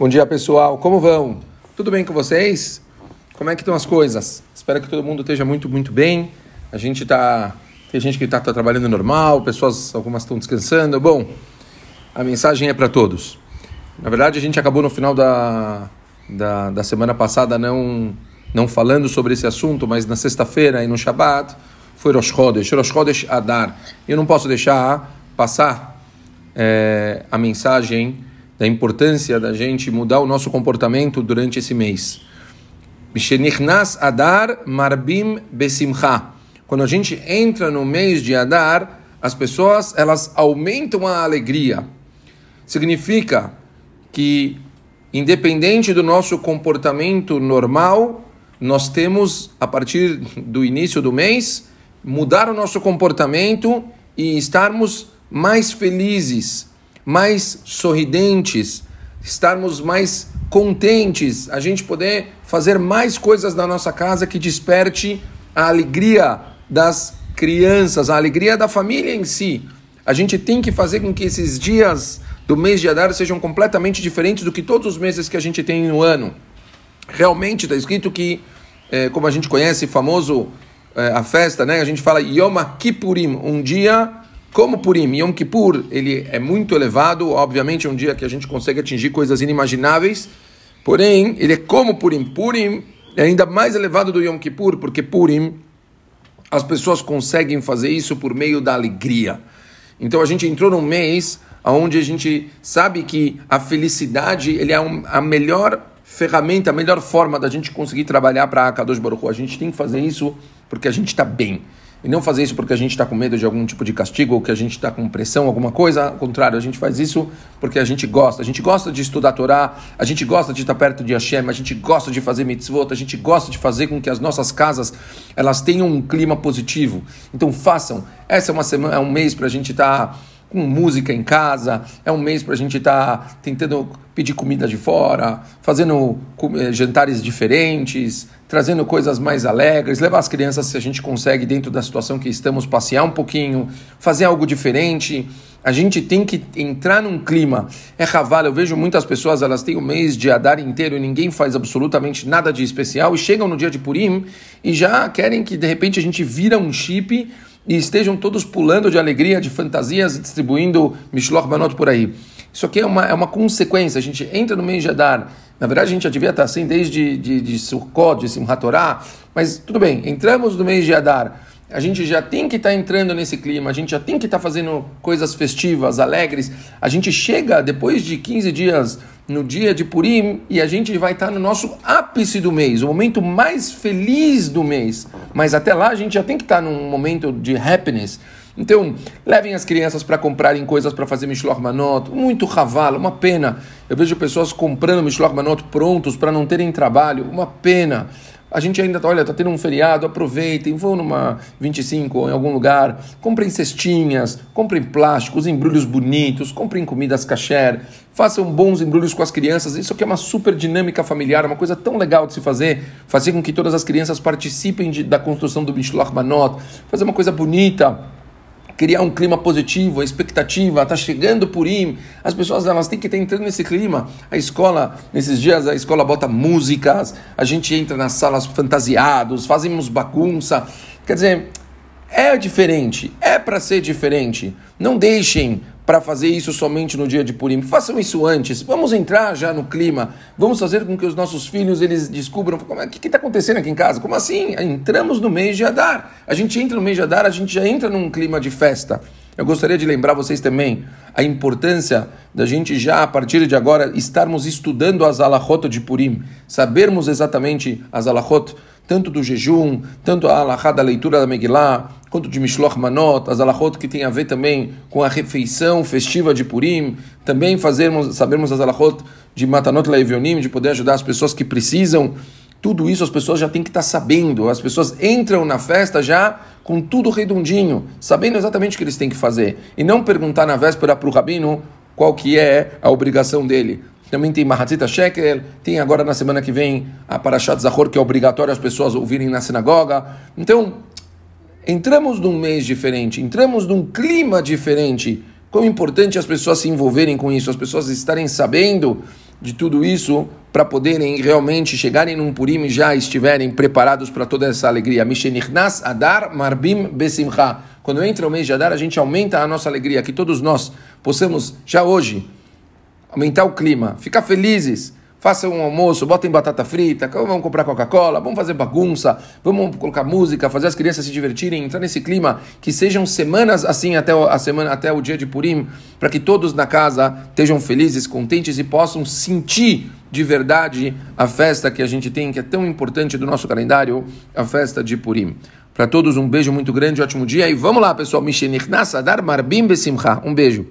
Bom dia, pessoal. Como vão? Tudo bem com vocês? Como é que estão as coisas? Espero que todo mundo esteja muito, muito bem. A gente tá tem gente que está tá trabalhando normal, pessoas algumas estão descansando. Bom, a mensagem é para todos. Na verdade, a gente acabou no final da, da, da semana passada não não falando sobre esse assunto, mas na sexta-feira e no Shabat foi Rosh Chodesh, Rosh Chodesh Adar. Eu não posso deixar passar é, a mensagem da importância da gente mudar o nosso comportamento durante esse mês. Mishenichnas Adar Marbim Besimcha. Quando a gente entra no mês de Adar, as pessoas elas aumentam a alegria. Significa que, independente do nosso comportamento normal, nós temos, a partir do início do mês, mudar o nosso comportamento e estarmos mais felizes, mais sorridentes, estarmos mais contentes, a gente poder fazer mais coisas na nossa casa que desperte a alegria das crianças, a alegria da família em si. A gente tem que fazer com que esses dias do mês de Adar sejam completamente diferentes do que todos os meses que a gente tem no ano. Realmente está escrito que, é, como a gente conhece, famoso é, a festa, né? A gente fala Yom Kippurim, um dia como Purim, Yom Kippur, ele é muito elevado, obviamente é um dia que a gente consegue atingir coisas inimagináveis, porém, ele é como Purim. Purim é ainda mais elevado do Yom Kippur, porque Purim, as pessoas conseguem fazer isso por meio da alegria. Então a gente entrou num mês onde a gente sabe que a felicidade ele é um, a melhor ferramenta, a melhor forma da gente conseguir trabalhar para a Kadosh Baruch. A gente tem que fazer isso porque a gente está bem. E não fazer isso porque a gente está com medo de algum tipo de castigo ou que a gente está com pressão, alguma coisa. Ao contrário, a gente faz isso porque a gente gosta. A gente gosta de estudar a Torá, a gente gosta de estar perto de Hashem, a gente gosta de fazer mitzvot, a gente gosta de fazer com que as nossas casas elas tenham um clima positivo. Então façam. Essa é uma semana, é um mês para a gente estar. Tá com música em casa, é um mês para a gente estar tá tentando pedir comida de fora, fazendo eh, jantares diferentes, trazendo coisas mais alegres, levar as crianças, se a gente consegue, dentro da situação que estamos, passear um pouquinho, fazer algo diferente. A gente tem que entrar num clima. É raval, eu vejo muitas pessoas, elas têm o mês de Adar inteiro e ninguém faz absolutamente nada de especial e chegam no dia de Purim e já querem que de repente a gente vira um chip e estejam todos pulando de alegria, de fantasias distribuindo Mishloch Manot por aí. Isso aqui é uma, é uma consequência. A gente entra no mês de Adar. Na verdade, a gente já devia estar assim desde de, de Sukkot, de Simchat Torah. Mas tudo bem, entramos no mês de Adar. A gente já tem que estar entrando nesse clima, a gente já tem que estar fazendo coisas festivas, alegres. A gente chega depois de 15 dias no dia de Purim e a gente vai estar no nosso ápice do mês, o momento mais feliz do mês. Mas até lá a gente já tem que estar num momento de happiness. Então, levem as crianças para comprarem coisas para fazer Mishloch Manot, muito cavalo, uma pena. Eu vejo pessoas comprando Mishloch Manot prontos para não terem trabalho, uma pena. A gente ainda, tá, olha, tá tendo um feriado, aproveitem, vão numa 25 ou em algum lugar, comprem cestinhas, comprem plásticos, embrulhos bonitos, comprem comidas kasher, façam bons embrulhos com as crianças. Isso aqui é uma super dinâmica familiar, uma coisa tão legal de se fazer, fazer com que todas as crianças participem de, da construção do Mishloach Manot, fazer uma coisa bonita criar um clima positivo, a expectativa, está chegando Purim, as pessoas elas têm que estar entrando nesse clima. A escola, nesses dias, a escola bota músicas, a gente entra nas salas fantasiados, fazemos bagunça. Quer dizer, é diferente, é para ser diferente. Não deixem para fazer isso somente no dia de Purim. Façam isso antes. Vamos entrar já no clima. Vamos fazer com que os nossos filhos eles descubram o que está acontecendo aqui em casa. Como assim? Entramos no mês de Adar. A gente entra no mês de Adar, a gente já entra num clima de festa. Eu gostaria de lembrar vocês também a importância da gente já a partir de agora estarmos estudando as alahot de Purim, sabermos exatamente as alahot tanto do jejum, tanto a alahá da leitura da Megillah, quanto de Mishloch Manot, as alahot que tem a ver também com a refeição festiva de Purim, também fazermos, sabermos as alahot de Matanot Leivionim, de poder ajudar as pessoas que precisam. Tudo isso as pessoas já têm que estar sabendo. As pessoas entram na festa já com tudo redondinho, sabendo exatamente o que eles têm que fazer. E não perguntar na véspera para o rabino qual que é a obrigação dele também tem Mahatzita Shekel, tem agora na semana que vem a Parashat Zahor, que é obrigatório as pessoas ouvirem na sinagoga. Então, entramos num mês diferente, entramos num clima diferente. É importante as pessoas se envolverem com isso, as pessoas estarem sabendo de tudo isso para poderem realmente chegarem num Purim e já estiverem preparados para toda essa alegria. Mishenichnas Adar Marbim Besimcha. Quando entra o mês de Adar, a gente aumenta a nossa alegria, que todos nós possamos, já hoje, aumentar o clima, ficar felizes, façam um almoço, botem batata frita, vamos comprar Coca-Cola, vamos fazer bagunça, vamos colocar música, fazer as crianças se divertirem, entrar nesse clima, que sejam semanas assim até a semana, até o dia de Purim, para que todos na casa estejam felizes, contentes e possam sentir de verdade a festa que a gente tem, que é tão importante do nosso calendário, a festa de Purim. Para todos um beijo muito grande, ótimo dia e vamos lá, pessoal, Mishenich Adar Marbim Besimcha. Um beijo.